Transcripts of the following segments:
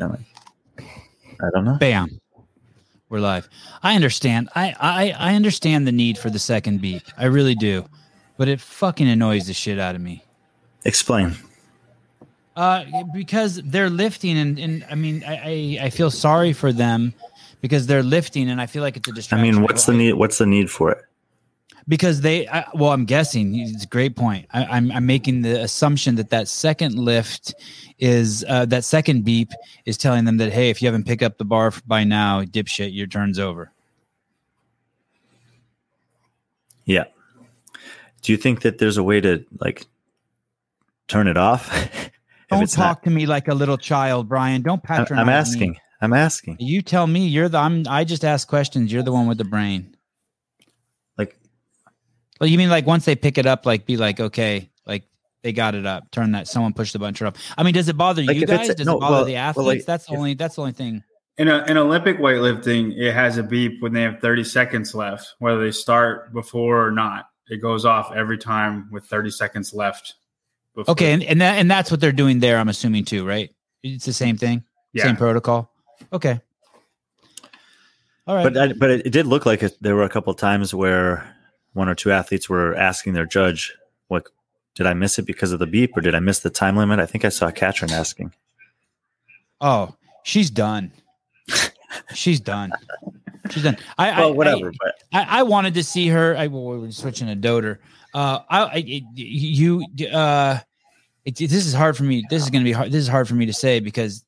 don't know. I don't know. Bam. We're live. I understand. I, I I understand the need for the second beat. I really do. But it fucking annoys the shit out of me. Explain. Uh because they're lifting and, and I mean I, I, I feel sorry for them because they're lifting and I feel like it's a distraction. I mean, what's the need? What's the need for it? Because they I, well i'm guessing it's a great point I, I'm, I'm making the assumption that that second lift is uh, that second beep is telling them that hey if you haven't picked up the bar by now dipshit your turn's over Yeah. Do you think that there's a way to like turn it off? Don't talk not- to me like a little child brian don't patronize I'm asking. me. I'm asking. you tell me you're the i'm i just ask questions you're the one with the brain well you mean like once they pick it up like be like okay like they got it up turn that someone pushed the button turn up i mean does it bother Like you guys a- does no, it bother well- the well, athletes like, that's the if- only that's the only thing In a, in Olympic weightlifting, it has a beep when they have 30 seconds left, whether they start before or not. It goes off every time with 30 seconds left. before- Okay, and, and that and that's what they're doing there. I'm assuming too, right? It's the same thing, yeah. same protocol. Okay. All right. but I, but it, it did look like it, there were a couple times where one or two athletes were asking their judge, "What did I miss it because of the beep, or did I miss the time limit?" I think I saw Katrin asking. oh, she's done. she's done. She's done. I, I Well, whatever. but I, I wanted to see her. I well, we're switching to Doter. Uh, I, I you uh, it, this is hard for me. This is going to be hard. This is hard for me to say because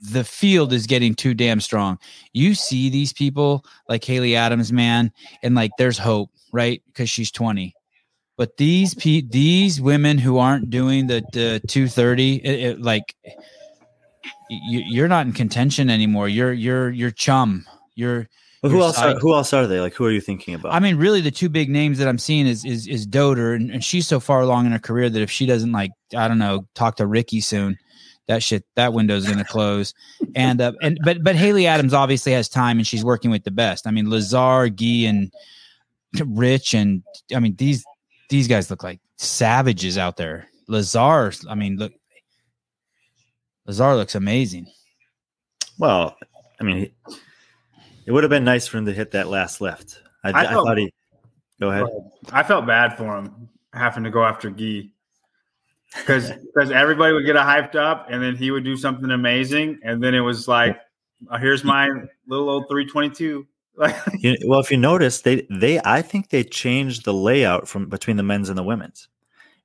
the field is getting too damn strong. You see these people like Haley Adams, man, and like there's hope, right? Because she's twenty. But these pe- these women who aren't doing the, the two thirty, like you, you're not in contention anymore. You're you're you're chum. You're Well, who your else? Are, who else are they? Like, who are you thinking about? I mean, really, the two big names that I'm seeing is is is Doter, and, and she's so far along in her career that if she doesn't like, I don't know, talk to Ricky soon, that shit, that window's gonna close. And uh, and but but Haley Adams obviously has time, and she's working with the best. I mean, Lazar, Guy, and Rich, and I mean these these guys look like savages out there. Lazar, I mean, look, Lazar looks amazing. well, I mean, it would have been nice for him to hit that last lift. I, I I felt- thought he. Go ahead. I felt bad for him having to go after Gee. Because because everybody would get a hyped up and then he would do something amazing. And then it was like, oh, here's my little old 322. Like You, well, if you notice, they they I think they changed the layout from between the men's and the women's.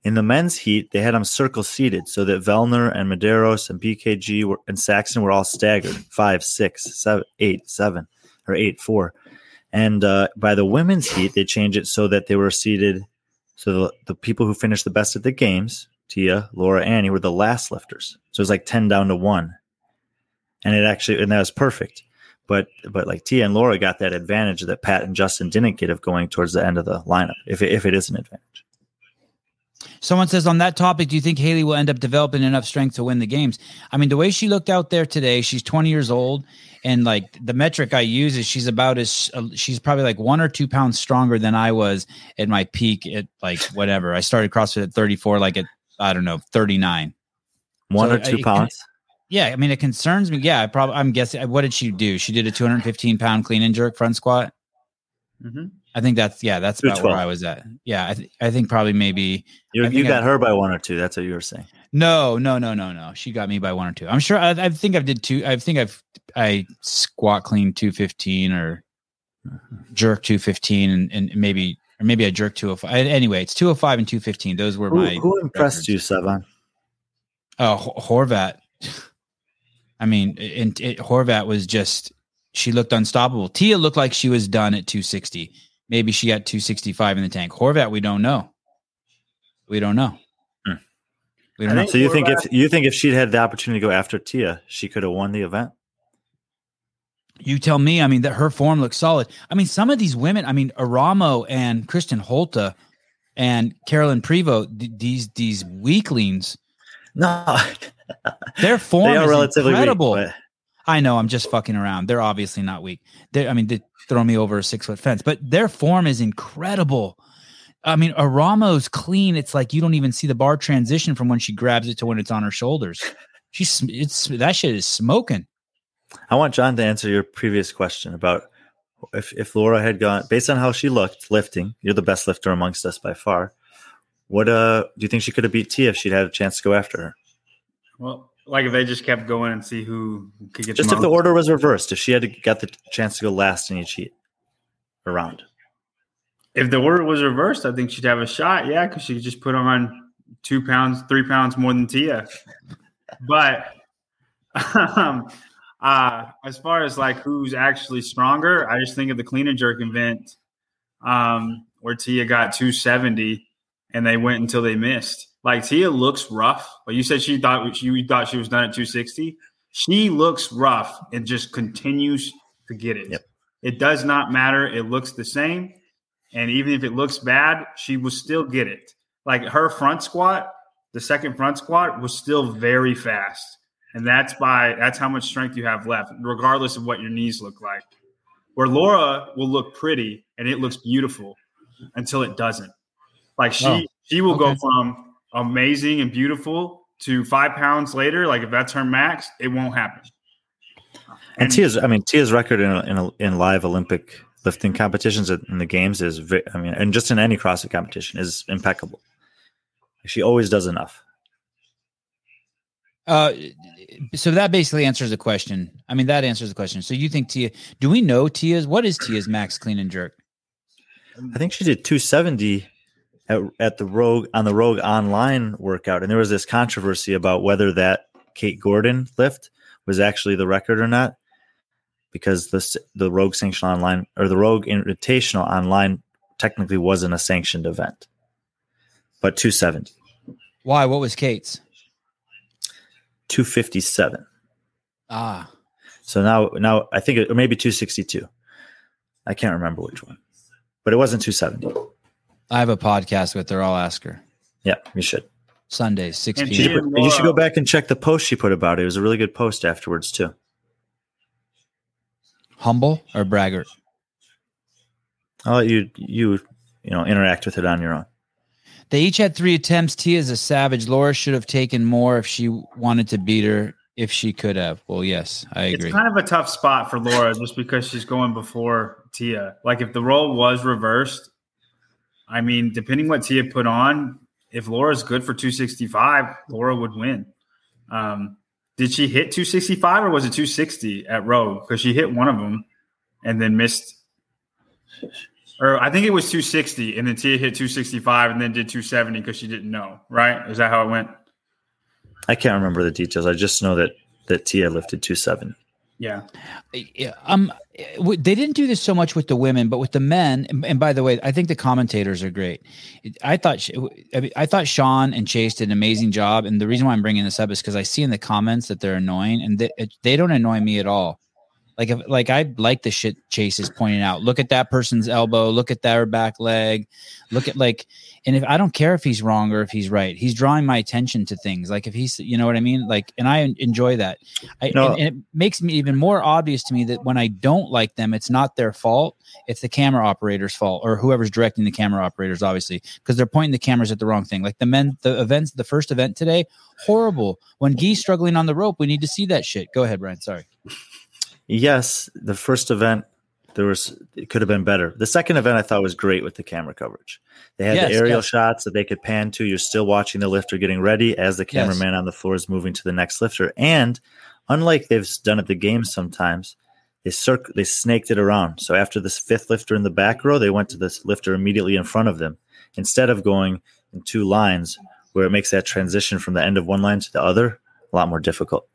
In the men's heat, they had them circle seated so that Vellner and Medeiros and BKG were, and Saxon were all staggered five, six, seven, eight, seven, or eight, four. And uh, by the women's heat, they changed it so that they were seated. So the, the people who finished the best at the games, Tia, Laura, Annie, were the last lifters. So it was like ten down to one, and it actually and that was perfect but but like Tia and Laura got that advantage that Pat and Justin didn't get of going towards the end of the lineup, if it, if it is an advantage. Someone says on that topic, do you think Haley will end up developing enough strength to win the games? I mean, the way she looked out there today, she's 20 years old, and like the metric I use is she's about as uh, she's probably like one or two pounds stronger than I was at my peak at like whatever. I started CrossFit at 34, like at I don't know 39. One So, or two uh, pounds. Yeah, I mean, it concerns me. Yeah, I probably I'm guessing. What did she do? She did a 215 pound clean and jerk front squat. Mhm. I think that's yeah, that's about where I was at. Yeah, I, th- I think probably maybe You, you got I- her by one or two. That's what you were saying. No, no, no, no, no. She got me by one or two. I'm sure. I, I think I've did two. I think I've I squat clean two fifteen or jerk two fifteen and, and maybe or maybe I jerk two oh five. Anyway, it's two oh five and two fifteen. Those were Who, my. who impressed records. you, Sevan? Oh, H- Horvath. I mean, and it, Horvath was just. She looked unstoppable. Tia looked like she was done at 260. Maybe she got 265 in the tank. Horvath, we don't know. We don't know. Hmm. We don't know. So you think if you think if she'd had the opportunity to go after Tia, she could have won the event? You tell me. I mean, that her form looks solid. I mean, some of these women. I mean, Aramo and Kristin Holte and Carolyn th- these these weaklings. No, Their form they are is relatively incredible. weak. But I know. I'm just fucking around. They're obviously not weak. They. I mean, they throw me over a six foot fence, but their form is incredible. I mean, Aramo's clean. It's like you don't even see the bar transition from when she grabs it to when it's on her shoulders. She's it's that shit is smoking. I want John to answer your previous question about if if Laura had gone based on how she looked lifting. You're the best lifter amongst us by far. What uh do you think she could have beat Tia if she'd had a chance to go after her? Well, like if they just kept going and see who could get Just if the order was reversed, if she had to got the chance to go last in each heat around. If the order was reversed, I think she'd have a shot. Yeah, because she could just put on two pounds, three pounds more than Tia. But um, uh, as far as like who's actually stronger, I just think of the clean and jerk event um, where Tia got 270 and they went until they missed. Like Tia looks rough, but you said she thought you thought she was done at 260. She looks rough and just continues to get it. Yep. It does not matter. It looks the same. And even if it looks bad, she will still get it. Like her front squat, the second front squat was still very fast. And that's by that's how much strength you have left, regardless of what your knees look like. Where Laura will look pretty and it looks beautiful until it doesn't. Like she Oh, she will go from amazing and beautiful to five pounds later. Like if that's her max, it won't happen. And Tia's, I mean, Tia's record in in, in live Olympic lifting competitions in the games is, I mean, and just in any CrossFit competition is impeccable. She always does enough. Uh, so that basically answers the question. I mean, that answers the question. So you think Tia? Do we know Tia's? What is Tia's max clean and jerk? I think she did 270 at, at the Rogue on the Rogue online workout, and there was this controversy about whether that Kate Gordon lift was actually the record or not, because the the Rogue Sanction Online or the Rogue Invitational Online technically wasn't a sanctioned event, but 270, Why? What was Kate's? 257. Ah, So now, now I think it or maybe 262. I can't remember which one, but it wasn't 270. I have a podcast with her. I'll ask her. Yeah, you should. Sunday, six And You p.m. should, you should go back and check the post she put about it. It was a really good post afterwards too. Humble or braggart? I'll let you you you know interact with it on your own. They each had three attempts. Tia's a savage. Laura should have taken more if she wanted to beat her. If she could have. Well, yes, I agree. It's kind of a tough spot for Laura just because she's going before Tia. Like if the role was reversed, I mean, depending what Tia put on, if Laura's good for 265, Laura would win. Um, did she hit 265 or was it 260 at Rogue? Because she hit one of them and then missed. Or I think it was 260 and then Tia hit 265 and then did 270 because she didn't know. Right? Is that how it went? I can't remember the details. I just know that that Tia lifted 270. Yeah. Yeah, um they didn't do this so much with the women but with the men and, and by the way i think the commentators are great i thought sh- I, thought sean and chase did an amazing job and the reason why i'm bringing this up is because i see in the comments that they're annoying and they, they don't annoy me at all like if like i like the shit chase is pointing out look at that person's elbow look at their back leg look at like and if i don't care if he's wrong or if he's right he's drawing my attention to things like if he's you know what i mean like and i enjoy that I, No. and, and it makes me even more obvious to me that when I don't like them, it's not their fault. It's the camera operator's fault or whoever's directing the camera operators, obviously, because they're pointing the cameras at the wrong thing. Like the men, the events, the first event today, horrible. When Gee's struggling on the rope, we need to see that shit. Go ahead, Brian. Sorry. Yes, the first event there was it could have been better. The second event I thought was great with the camera coverage. They had Yes, the aerial yes. shots that they could pan to. You're still watching the lifter getting ready as the cameraman on the floor is moving to the next lifter. And unlike they've done at the games sometimes, they circ they snaked it around. So after this fifth lifter in the back row, they went to this lifter immediately in front of them instead of going in two lines where it makes that transition from the end of one line to the other a lot more difficult.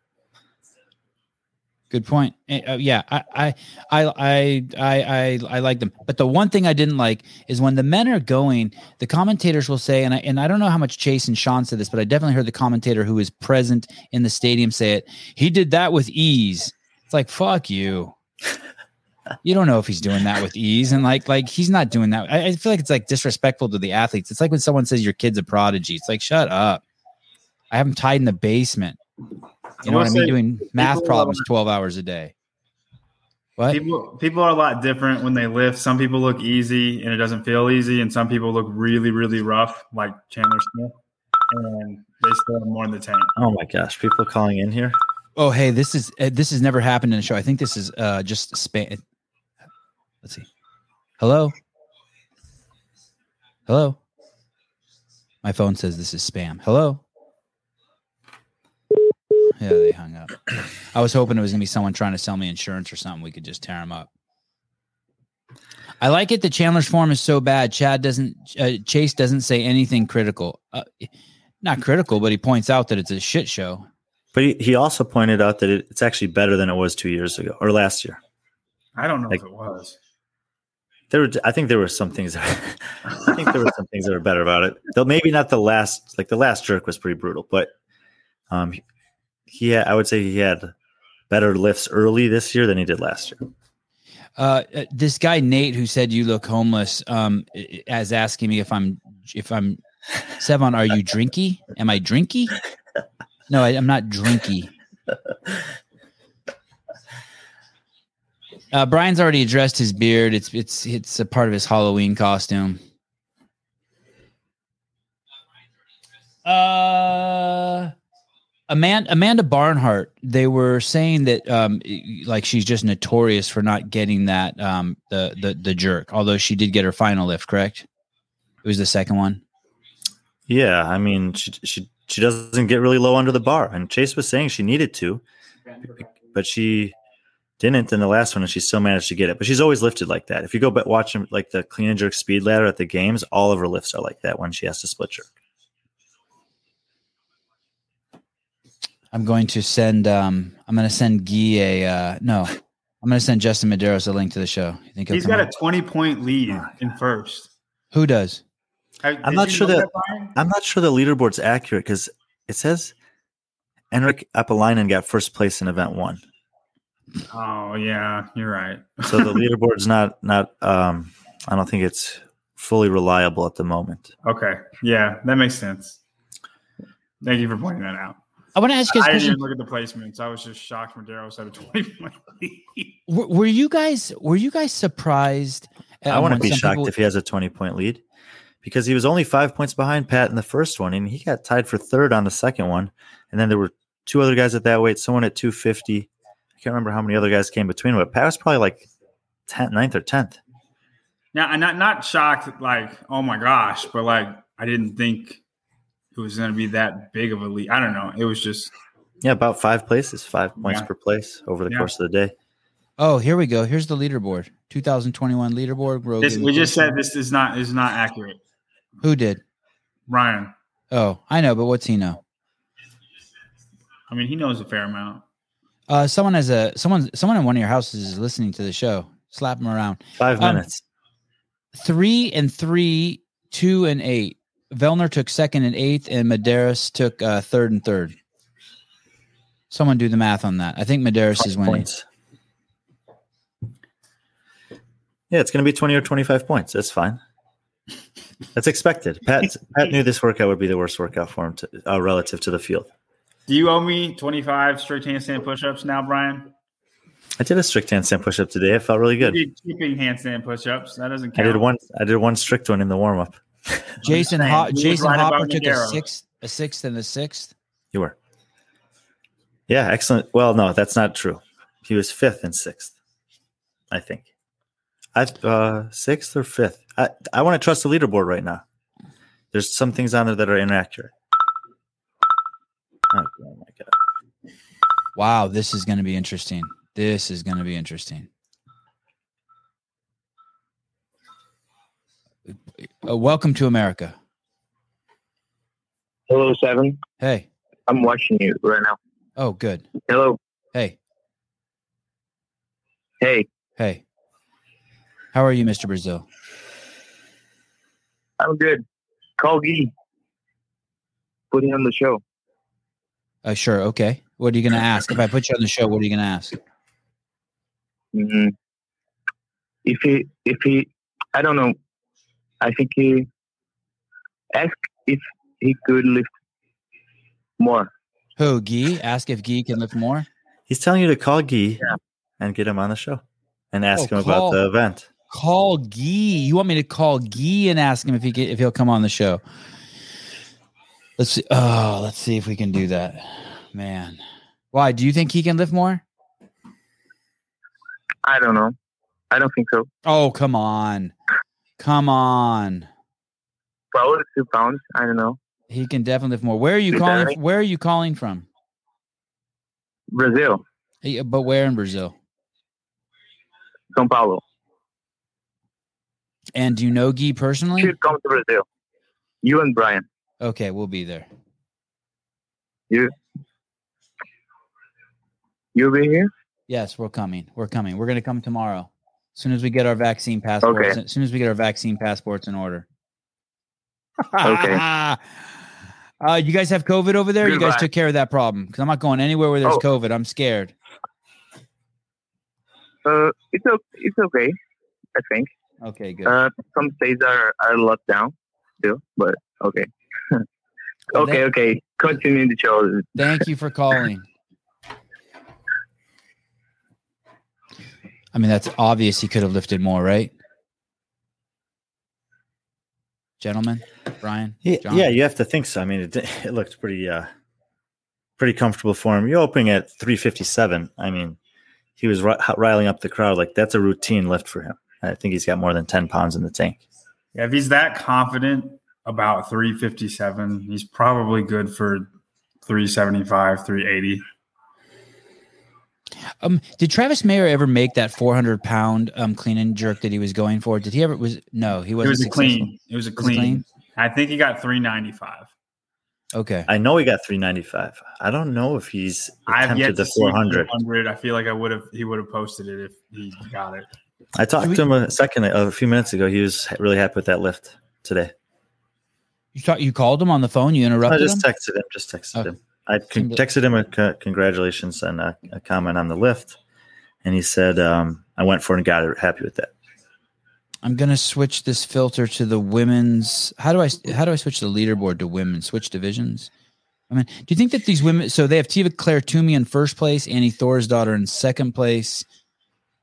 Good point. Uh, yeah, I, I, I, I, I, I, I like them. But the one thing I didn't like is when the men are going, the commentators will say, and I, and I don't know how much Chase and Sean said this, but I definitely heard the commentator who is present in the stadium say it. He did that with ease. It's like fuck you. You don't know if he's doing that with ease, and like, like he's not doing that. I, I feel like it's like disrespectful to the athletes. It's like when someone says your kid's a prodigy. It's like shut up. I have him tied in the basement. You know will what I mean? Doing math people, problems 12 hours a day. What? People people are a lot different when they lift. Some people look easy and it doesn't feel easy, and some people look really really rough, like Chandler Smith. and they still have more in the tank. Oh my gosh, people are calling in here. Oh, hey, this is uh, this has never happened in a show. I think this is uh just spam. Let's see. Hello. Hello. My phone says this is spam. Hello. Yeah, they hung up. I was hoping it was gonna be someone trying to sell me insurance or something. We could just tear them up. I like it that Chandler's form is so bad. Chad doesn't, uh, Chase doesn't say anything critical. Uh, not critical, but he points out that it's a shit show. But he, he also pointed out that it, it's actually better than it was two years ago or last year. I don't know Like- if it was. There were, I think there were some things. That, I think there were some things that were better about it. Though maybe not the last, like the last jerk was pretty brutal, but um, he, he had, I would say he had better lifts early this year than he did last year. Uh, uh, this guy Nate who said you look homeless, um, i- i- as asking me if I'm if I'm Sevan, are you drinky? Am I drinky? No, I, I'm not drinky. Uh, Brian's already addressed his beard. It's it's it's a part of his Halloween costume. Uh, Amanda Amanda Barnhart. They were saying that um, like she's just notorious for not getting that um the the the jerk. Although she did get her final lift, correct? It was the second one. Yeah, I mean, she she she doesn't get really low under the bar, and Chase was saying she needed to, but she didn't in the last one, and she still managed to get it. But she's always lifted like that. If you go watching like the clean and jerk speed ladder at the games, all of her lifts are like that when she has to split jerk. I'm going to send um I'm going to send Guy a uh no. I'm going to send Justin Medeiros a link to the show. You think he's got on? a 20 point lead in first. Who does? I- I'm not sure know that- I'm not sure the leaderboard's accurate because it says Enric Apolainen got first place in event one, Oh yeah, you're right. so the leaderboard's not not. um I don't think it's fully reliable at the moment. Okay, yeah, that makes sense. Thank you for pointing that out. I want to ask you I guys a didn't even look at the placements. I was just shocked Medeiros had a 20 point lead. Were, were you guys were you guys surprised? I um, wouldn't be shocked people- if he has a 20 point lead because he was only five points behind Pat in the first one, and he got tied for third on the second one. And then there were two other guys at that weight, someone at 250. I can't remember how many other guys came between, but Pat was probably like 10th, 9th or 10th. Now, I'm not not shocked, like oh my gosh, but like I didn't think it was going to be that big of a lead. I don't know. It was just Yeah, about five places, five points Yeah. per place over the Yeah. course of the day. Oh, here we go. Here's the leaderboard. 2021 leaderboard. Rogan. this, we just said this is not is not accurate. Who did? Ryan, Oh, I know, but what's he know? I mean, he knows a fair amount. Uh, someone has a someone someone in one of your houses is listening to the show. Slap him around. Five Um, minutes. Three and three, two and eight. Vellner took second and eighth, and Medeiros took uh, third and third. Someone do the math on that. I think Medeiros is winning. points. Yeah, it's going to be 20 or 25 points. That's fine. That's expected. Pat Pat knew this workout would be the worst workout for him to, uh, relative to the field. Do you owe me 25 strict handstand push-ups now, Brian? I did a strict handstand push up today. I felt really good. You did keeping handstand push-ups. That doesn't count. I did one. I did one strict one in the warm up. Jason saying, Ho- Jason right Hopper took a sixth, a sixth, and a sixth. You were. Yeah, excellent. Well, no, that's not true. He was fifth and sixth, I think. I uh sixth or fifth. I I want to trust the leaderboard right now. There's some things on there that are inaccurate. Oh, oh my god. Wow, this is going to be interesting. This is going to be interesting. Uh, welcome to America. Hello, Sevan. Hey. I'm watching you right now. Oh, good. Hello. Hey. Hey, Hey. How are you, Mr. Brazil? I'm good. Call Gee. Put him on the show. Uh, sure. Okay. What are you going to ask? If I put you on the show, what are you going to ask? hmm If he, if he, I don't know. I think he asked if he could lift more. Who? Gee? Ask if Gee can lift more? He's telling you to call Guy Yeah. and get him on the show and ask Oh, him call- about the event. Call Gee. You want me to call Gee and ask him if he can, if he'll come on the show? Let's see. Oh, let's see if we can do that. Man. Why? Do you think he can lift more? I don't know. I don't think so. Oh, come on. Come on. Probably two pounds. I don't know. He can definitely lift more. Where are you calling right? where are you calling from? Brazil, Hey, uh, But where in Brazil? São Paulo. And do you know Guy personally? Should come to Brazil. You and Brian. Okay, we'll be there. You. You'll be here. Yes, we're coming. We're coming. We're gonna come tomorrow. As soon as we get our vaccine passports. Okay. As soon as we get our vaccine passports in order. Okay. Uh, you guys have COVID over there? You guys took care of that problem because I'm not going anywhere where there's Oh. COVID. I'm scared. Uh, it's o- it's okay. I think. Okay, good. Uh, some states are are locked down still, but okay. Okay, okay. Continue the show. Thank you for calling. I mean, that's obvious. He could have lifted more, right? Gentlemen, Brian, Yeah, John? yeah, you have to think so. I mean, it, it looked pretty, uh, pretty comfortable for him. You're opening at 357. I mean, he was ri- riling up the crowd. Like that's a routine lift for him. I think he's got more than 10 pounds in the tank. Yeah, if he's that confident about 357, he's probably good for 375, 380. Um, did Travis Mayer ever make that 400 pound um clean and jerk that he was going for? Did he ever? Was no, he wasn't. was a clean. It was a Was clean. clean? I think he got 395. Okay. I know he got 395. I don't know if he's I've yet attempted to the 400. 400. I feel like I would have. He would have posted it if he got it. I talked we- to him a second, a few minutes ago. He was really happy with that lift today. You thought you called him on the phone? You interrupted. I interrupted just him? texted him. Just texted Oh. him. I con- texted him a co- congratulations and a, a comment on the lift, and he said, um, "I went for it and got it. Happy with that." I'm gonna switch this filter to the women's. How do I how do I switch the leaderboard to women? Switch divisions. I mean, do you think that these women? So they have Tia-Clair Toomey in first place, Annie Thorisdottir in second place,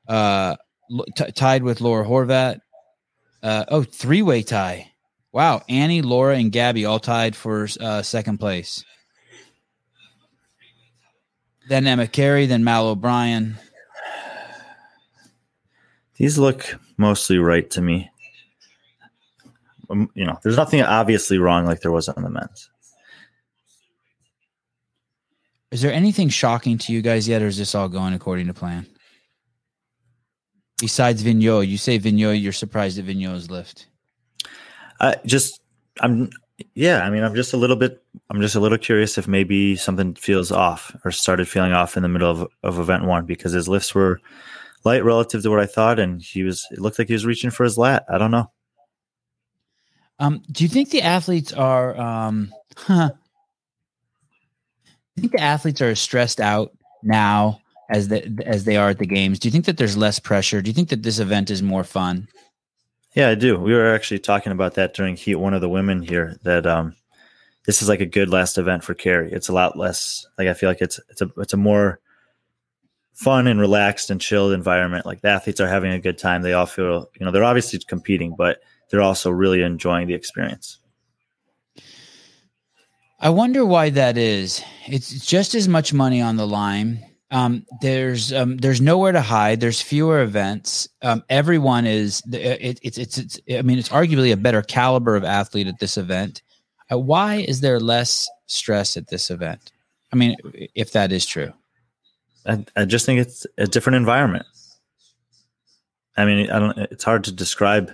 uh, t- tied with Laura Horvath. Uh, oh, three way tie. Wow, Annie, Laura, and Gabby all tied for uh, second place. Then Emma Cary, then Mal O'Brien. These look mostly right to me. Um, you know, there's nothing obviously wrong like there was on the men's. Is there anything shocking to you guys yet, or is this all going according to plan? Besides Vigneault, you say Vigneault, you're surprised at Vigneault's lift. I just, I'm, yeah. I mean, I'm just a little bit. I'm just a little curious if maybe something feels off or started feeling off in the middle of, of event one because his lifts were light relative to what I thought, and he was. It looked like he was reaching for his lat. I don't know. Um, do you think the athletes are? Um, huh, I think the athletes are stressed out now as the, as they are at the games. Do you think that there's less pressure? Do you think that this event is more fun? Yeah, I do. We were actually talking about that during Heat One of the women here. That um, this is like a good last event for Carrie. It's a lot less. Like I feel like it's it's a it's a more fun and relaxed and chilled environment. Like the athletes are having a good time. They all feel you know they're obviously competing, but they're also really enjoying the experience. I wonder why that is. It's just as much money on the line. Um, there's um, there's nowhere to hide. There's fewer events. Um, everyone is. It, it's it's it's. I mean, it's arguably a better caliber of athlete at this event. Uh, why is there less stress at this event? I mean, if that is true. I, I just think it's a different environment. I mean, I don't. It's hard to describe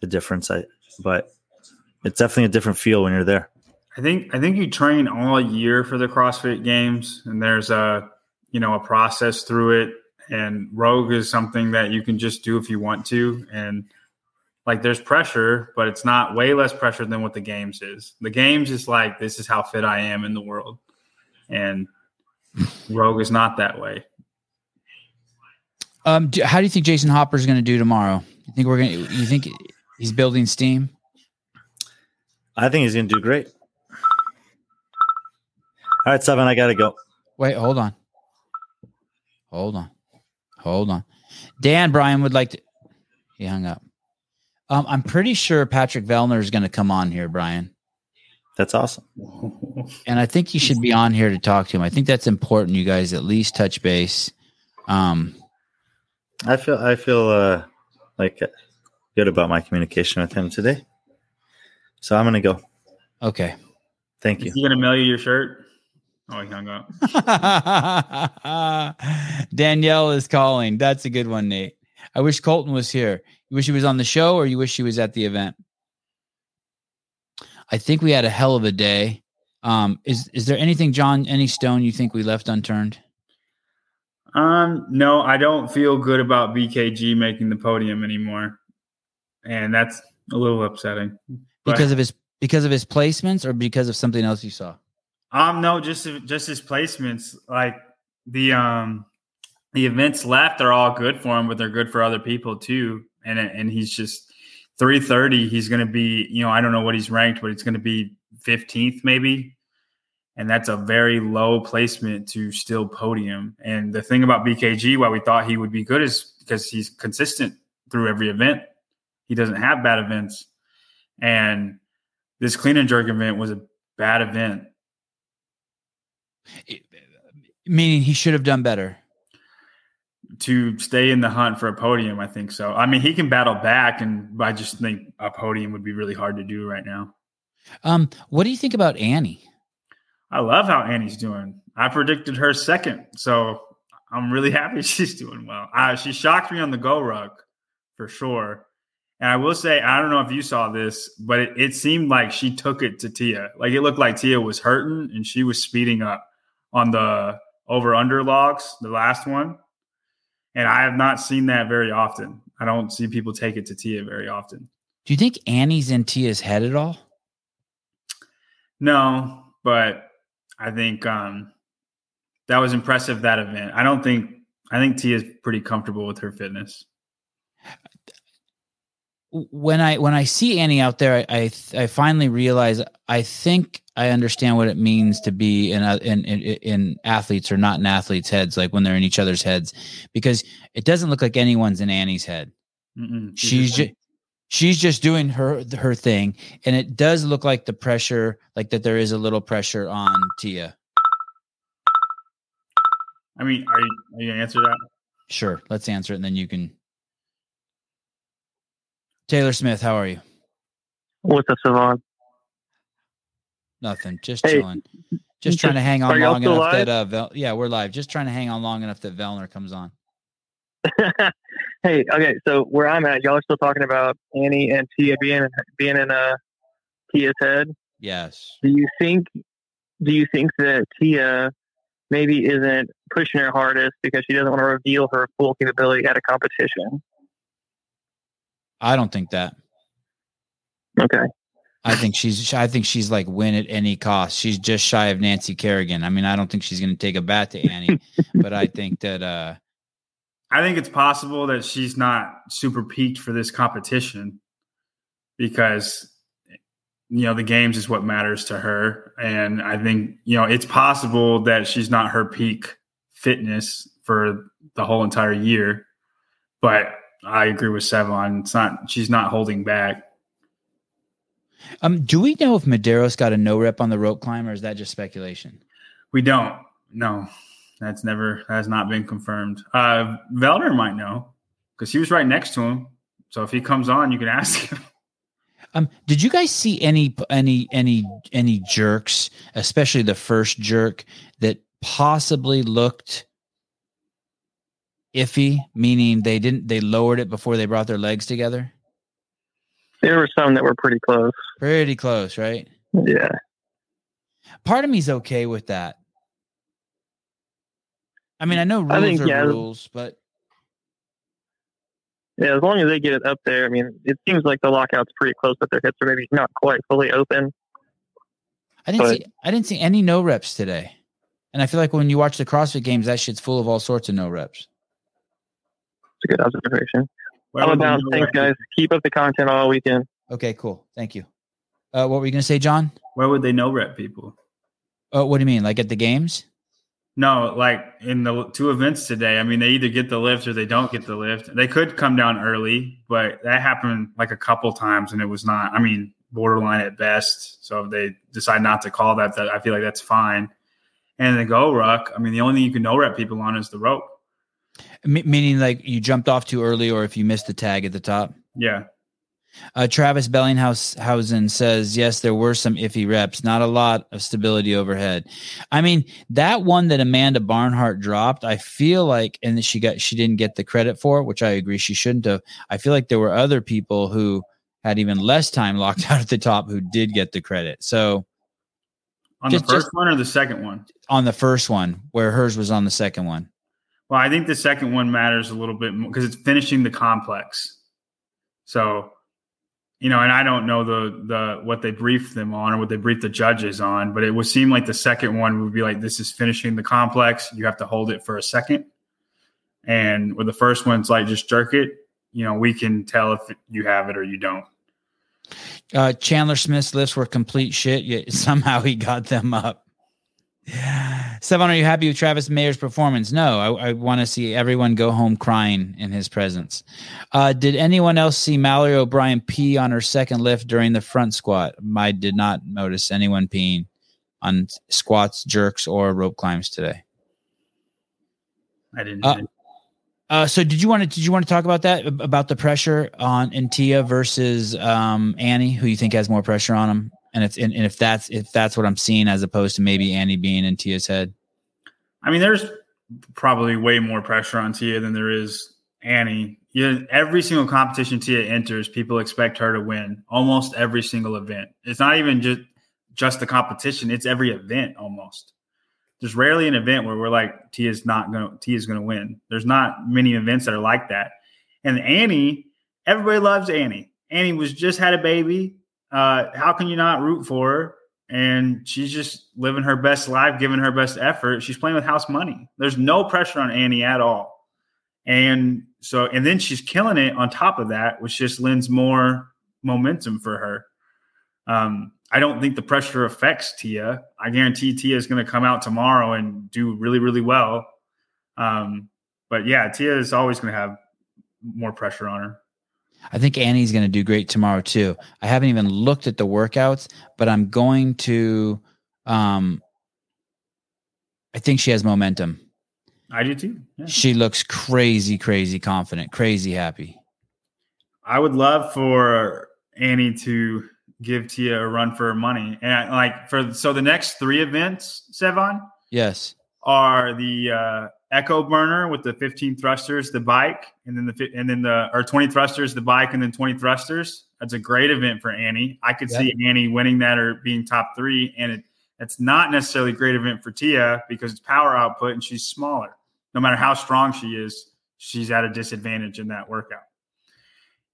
the difference. I but it's definitely a different feel when you're there. I think I think you train all year for the CrossFit Games, and there's a you know a process through it. And Rogue is something that you can just do if you want to, and like there's pressure, but it's not way less pressure than what the Games is. The Games is like this is how fit I am in the world, and Rogue is not that way. Um, do, how do you think Jason Hopper is going to do tomorrow? You think we're going? to You think he's building steam? I think he's going to do great. All right, Sevan. I got to go. Wait, hold on. Hold on. Hold on. Dan Brian would like to. He hung up. Um, I'm pretty sure Patrick Vellner is going to come on here, Brian. That's awesome. and I think you should be on here to talk to him. I think that's important. You guys at least touch base. Um, I feel I feel uh, like good about my communication with him today. So I'm gonna go. okay. Thank Is you. he gonna mail you your shirt? Oh, he hung up. Danielle is calling. That's a good one, Nate. I wish Colton was here. You wish he was on the show or you wish he was at the event? I think we had a hell of a day. Um, is is there anything, John, any stone you think we left unturned? Um, no, I don't feel good about BKG making the podium anymore, and that's a little upsetting. Because of his because of his placements or because of something else you saw? Um, no, just just his placements. Like the um the events left are all good for him, but they're good for other people too. And and he's just three thirty. He's going to be, you know, I don't know what he's ranked, but it's going to be fifteenth maybe. And that's a very low placement to still podium. And the thing about BKG, why we thought he would be good, is because he's consistent through every event. He doesn't have bad events, and this clean and jerk event was a bad event. Meaning he should have done better. to stay in the hunt for a podium. I think so. I mean, he can battle back, and I just think a podium would be really hard to do right now. Um, what do you think about Annie? I love how Annie's doing. I predicted her second, so I'm really happy she's doing well. Uh, she shocked me on the go ruck for sure. And I will say, I don't know if you saw this, but it, it seemed like she took it to Tia. Like it looked like Tia was hurting and she was speeding up on the over under logs, the last one. And I have not seen that very often. I don't see people take it to Tia very often. Do you think Annie's in Tia's head at all? No, but I think um, that was impressive that event. I don't think I think Tia's pretty comfortable with her fitness. when I when I see Annie out there, I I, I finally realize I think I understand what it means to be in, a, in in in athletes or not in athletes' heads, like when they're in each other's heads, because it doesn't look like anyone's in Annie's head. Mm-mm. She's just she's just doing her her thing, and it does look like the pressure, like that there is a little pressure on Tia. I mean, are you, are you gonna answer that? Sure, let's answer it, and then you can. Taylor Smith, how are you? What's up, Sevan? Nothing. Just Hey, chilling. Just trying to hang on long enough live? that uh Vel- yeah, we're live. Just trying to hang on long enough that Vellner comes on. hey, okay, so where I'm at, y'all are still talking about Annie and Tia being being in uh, Tia's head. Yes. Do you think? Do you think that Tia maybe isn't pushing her hardest because she doesn't want to reveal her full capability at a competition? I don't think that. Okay. I think she's I think she's like win at any cost. She's just shy of Nancy Kerrigan. I mean, I don't think she's going to take a bat to Annie, but I think that uh I think it's possible that she's not super peaked for this competition because you know the games is what matters to her, and I think you know it's possible that she's not her peak fitness for the whole entire year. But I agree with Sevan. It's not she's not holding back. Um do we know if Medeiros got a no rep on the rope climb or is that just speculation? We don't. No, that's never has not been confirmed. Uh, Vellner might know because he was right next to him. So if he comes on, you can ask him. Um, did you guys see any any any any jerks, especially the first jerk that possibly looked iffy, meaning they didn't they lowered it before they brought their legs together? There were some that were pretty close. Pretty close, right? Yeah. Part of me's okay with that. I mean, I know rules I think, are yeah. rules, but Yeah, as long as they get it up there, I mean, it seems like the lockout's pretty close, but their hips are maybe not quite fully open. I didn't But- see I didn't see any no reps today. And I feel like when you watch the CrossFit games, that shit's full of all sorts of no reps. It's a good observation. Where I'm would they about. know Thanks, that- guys. Keep up the content all weekend. Okay, cool. Thank you. Uh, what were you gonna say, John? Where would they know rep people? Oh, what do you mean? Like at the games? No, like in the two events today. I mean, they either get the lift or they don't get the lift. They could come down early, but that happened like a couple times, and it was not. I mean, borderline at best. So if they decide not to call that, that I feel like that's fine. And the go ruck, I mean, the only thing you can no rep people on is the rope. M- meaning like you jumped off too early, or if you missed the tag at the top. Yeah. Uh, Travis Bellinghausen says, yes, there were some iffy reps, not a lot of stability overhead. I mean, that one that Amanda Barnhart dropped, I feel like, and she got, she didn't get the credit for it, which I agree she shouldn't have. I feel like there were other people who had even less time locked out at the top who did get the credit. So On Just- the first just- one or the second one? on the first one, where hers was on the second one. Well, I think the second one matters a little bit more because it's finishing the complex. So, you know, and I don't know the the what they briefed them on or what they briefed the judges on, but it would seem like the second one would be like this is finishing the complex. You have to hold it for a second, and with the first one, it's like just jerk it. You know, we can tell if you have it or you don't. Uh, Chandler Smith's lifts were complete shit, yet somehow he got them up. Stefan, are you happy with Travis Mayer's performance? No, I, I want to see everyone go home crying in his presence. Uh, did anyone else see Mallory O'Brien pee on her second lift during the front squat? I did not notice anyone peeing on squats, jerks, or rope climbs today. I didn't. Uh, Uh, so did you want to did you want to talk about that about the pressure on Intia versus um, Annie, who you think has more pressure on him, and if and, and if that's if that's what I'm seeing as opposed to maybe Annie being in Tia's head. I mean, there's probably way more pressure on Tia than there is Annie. Yeah, every single competition Tia enters, people expect her to win almost every single event. It's not even just just the competition; it's every event almost. There's rarely an event where we're like Tia's not going Tia's going to win. There's not many events that are like that. And Annie, everybody loves Annie. Annie was just had a baby. Uh, how can you not root for her? and she's just living her best life, giving her best effort. She's playing with house money. There's no pressure on Annie at all. And so, and then she's killing it on top of that, which just lends more momentum for her. Um, I don't think the pressure affects Tia. I guarantee Tia is going to come out tomorrow and do really, really well. Um, but yeah, Tia is always going to have more pressure on her. I think Annie's going to do great tomorrow too. I haven't even looked at the workouts, but I'm going to. Um, I think she has momentum. I do too. Yeah. She looks crazy, crazy confident, crazy happy. I would love for Annie to give Tia a run for her money. And like for so the next three events, Sevan, Yes. are the uh, Echo Burner with the 15 thrusters, the bike, and then the and then the or 20 thrusters, the bike, and then 20 thrusters. That's a great event for Annie. I could Yeah. see Annie winning that or being top three, and it, it's not necessarily a great event for Tia because it's power output and she's smaller. No matter how strong she is, she's at a disadvantage in that workout.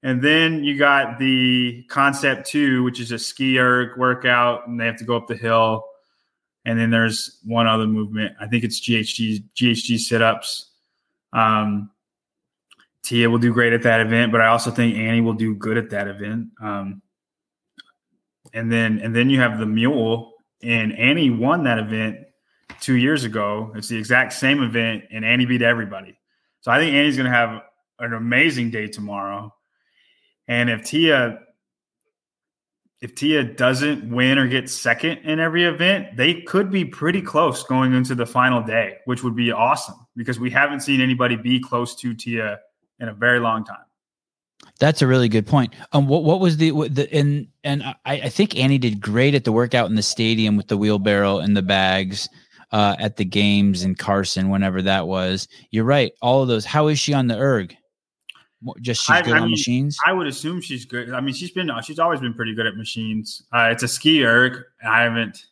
And then you got the concept two, which is a ski erg workout, and they have to go up the hill. And then there's one other movement. I think it's GHD GHD sit ups. Um, Tia will do great at that event, but I also think Annie will do good at that event. Um, and then and then you have the mule, and Annie won that event two years ago. It's the exact same event, and Annie beat everybody. So I think Annie's going to have an amazing day tomorrow. And if Tia if Tia doesn't win or get second in every event, they could be pretty close going into the final day, which would be awesome because we haven't seen anybody be close to Tia in a very long time. That's a really good point. Um, what what was the what the and and I, I think Annie did great at the workout in the stadium with the wheelbarrow and the bags uh, at the games in Carson, whenever that was. You're right. All of those. How is she on the erg? Just she's I- good I on mean, machines. I would assume she's good. I mean, she's been she's always been pretty good at machines. Uh, it's a ski erg. I haven't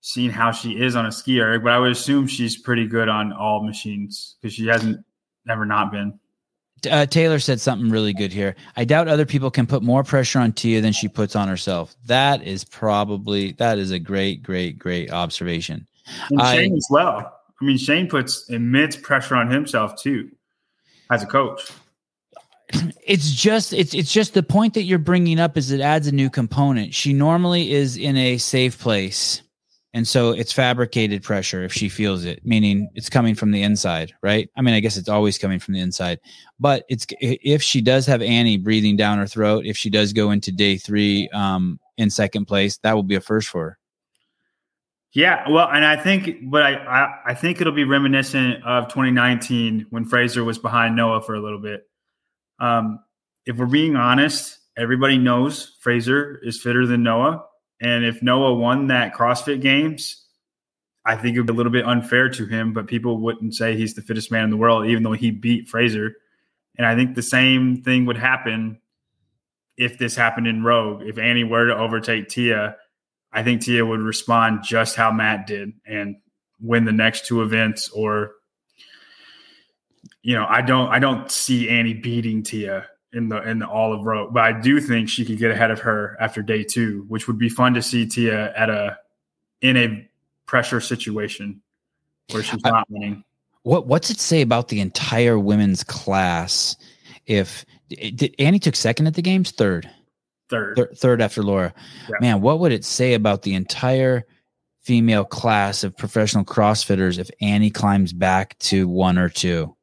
seen how she is on a ski erg, but I would assume she's pretty good on all machines because she hasn't ever not been. uh, Taylor said something really good here. I doubt other people can put more pressure on Tia than she puts on herself. That is probably that is a great, great, great observation. And I- Shane as well. I mean, Shane puts immense pressure on himself too, as a coach. It's just it's it's just the point that you're bringing up is it adds a new component. She normally is in a safe place And so it's fabricated pressure if she feels it, meaning it's coming from the inside, right? I mean, I guess it's always coming from the inside, but it's if she does have Annie breathing down her throat, if she does go into day three um, in second place, that will be a first for her. Yeah, well, and I think, but I, I, I think it'll be reminiscent of 2019 when Fraser was behind Noah for a little bit. Um, if we're being honest, everybody knows Fraser is fitter than Noah, and if Noah won that CrossFit Games, I think it would be a little bit unfair to him. But people wouldn't say he's the fittest man in the world, even though he beat Fraser. And I think the same thing would happen if this happened in Rogue. If Annie were to overtake Tia I think Tia would respond just how Mat did and win the next two events or you know, I don't I don't see Annie beating Tia in the in the all of row, but I do think she could get ahead of her after day two, which would be fun to see Tia at a in a pressure situation where she's not winning. What what's it say about the entire women's class? If did Annie took second at the games, third? third. Third, third after Laura. Yeah. Man, what would it say about the entire female class of professional CrossFitters if Annie climbs back to one or two?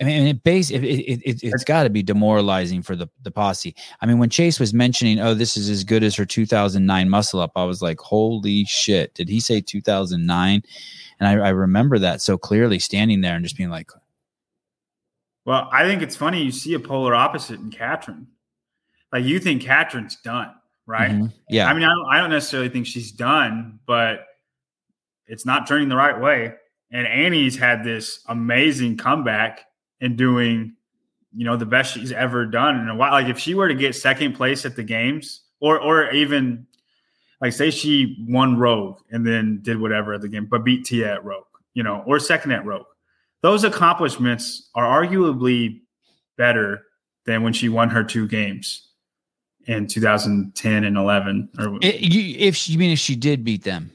I mean, it base it, it, it, it's got to be demoralizing for the, the posse. I mean, when Chase was mentioning, oh, this is as good as her 2009 muscle up, I was like, holy shit. Did he say 2009? And I, I remember that so clearly standing there and just being like, well, I think it's funny. You see a polar opposite in Katrin like you think Katrin's done, right? Mm-hmm. Yeah. I mean, I don't, I don't necessarily think she's done, but it's not turning the right way. And Annie's had this amazing comeback and doing, you know, the best she's ever done in a while. Like if she were to get second place at the games, or or even like say she won Rogue and then did whatever at the game, but beat Tia at Rogue, you know, or second at Rogue. Those accomplishments are arguably better than when she won her two games in 2010 and 11. Or it, you, if she, you mean if she did beat them,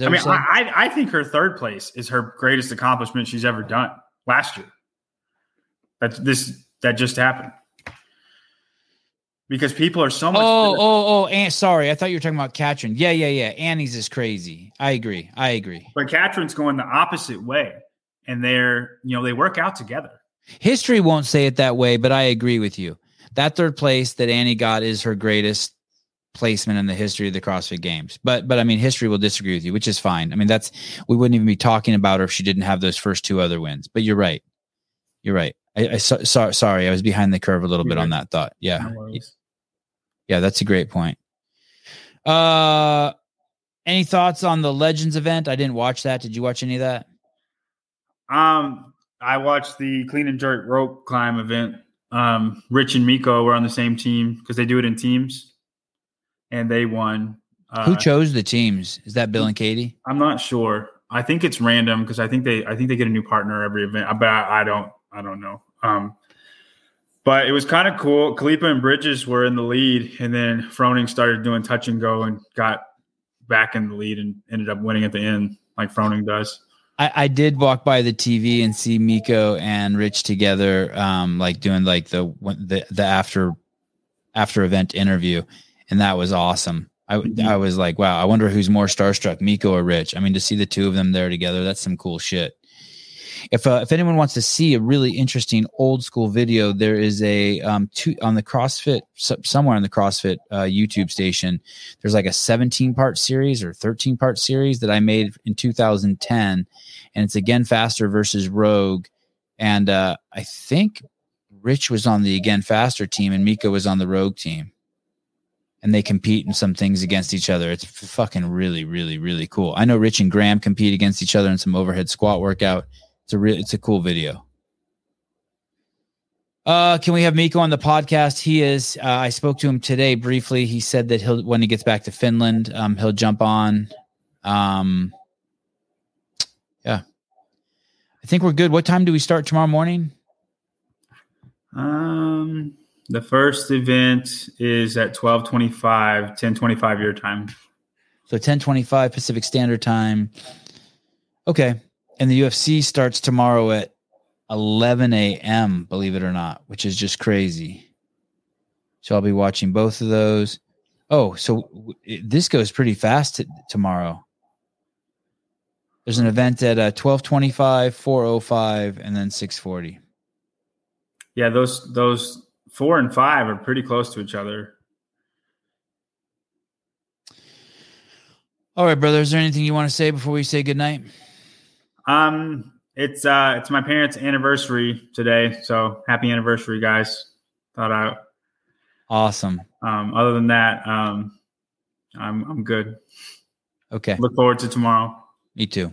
I mean, I, I think her third place is her greatest accomplishment she's ever done last year. That's this that just happened because people are so much. Oh, oh, oh, and sorry, I thought you were talking about Katrin. Yeah, yeah, yeah. Annie's is crazy. I agree. I agree. But Katrin's going the opposite way, and they're you know they work out together. History won't say it that way, but I agree with you that third place that Annie got is her greatest placement in the history of the CrossFit Games. But but I mean, history will disagree with you, which is fine. I mean, that's we wouldn't even be talking about her if she didn't have those first two other wins. But you're right. You're right. I, I so, so, sorry, I was behind the curve a little bit on that thought. Yeah, no yeah, that's a great point. Uh, any thoughts on the Legends event? I didn't watch that. Did you watch any of that? Um, I watched the clean and jerk rope climb event um, Rich and Mikko were on the same team because they do it in teams, and they won. Uh, Who chose the teams? Is that Bill and Caity? I'm not sure. I think it's random because I think they I think they get a new partner every event, but I, I don't I don't know. Um, but it was kind of cool. Khalipa and Bridges were in the lead, and then Froning started doing touch and go and got back in the lead and ended up winning at the end, like Froning does. I, I did walk by the TV and see Mikko and Rich together, um, like doing like the the the after after event interview, and that was awesome. I mm-hmm. I was like, wow, I wonder who's more starstruck, Mikko or Rich. I mean, to see the two of them there together, that's some cool shit if uh, if anyone wants to see a really interesting old school video, there is a um two on the CrossFit somewhere on the CrossFit uh, YouTube station. There's like a 17 part series or 13 part series that I made in 2010, and it's again faster versus Rogue, and uh, I think Rich was on the again faster team and Mikko was on the Rogue team and they compete in some things against each other. It's fucking really, really, really cool. I know Rich and Graham compete against each other in some overhead squat workout. It's a real, it's a cool video. Uh, can we have Mikko on the podcast? He is. Uh, I spoke to him today briefly. He said that he'll when he gets back to Finland, um, he'll jump on. Um, yeah, I think we're good. What time do we start tomorrow morning? Um, the first event is at 1225, 1025 your time. So 1025 Pacific Standard Time. Okay and the UFC starts tomorrow at 11 a.m. Believe it or not, which is just crazy. So I'll be watching both of those. Oh, so this goes pretty fast t- tomorrow. There's an event at uh, 1225, 405, and then 640. Yeah, those those four and five are pretty close to each other. All right, brother. Is there anything you want to say before we say goodnight? Um, it's uh, it's my parents' anniversary today, so happy anniversary, guys! Thought out. Awesome. Um, other than that, um, I'm I'm good. Okay. Look forward to tomorrow. Me too.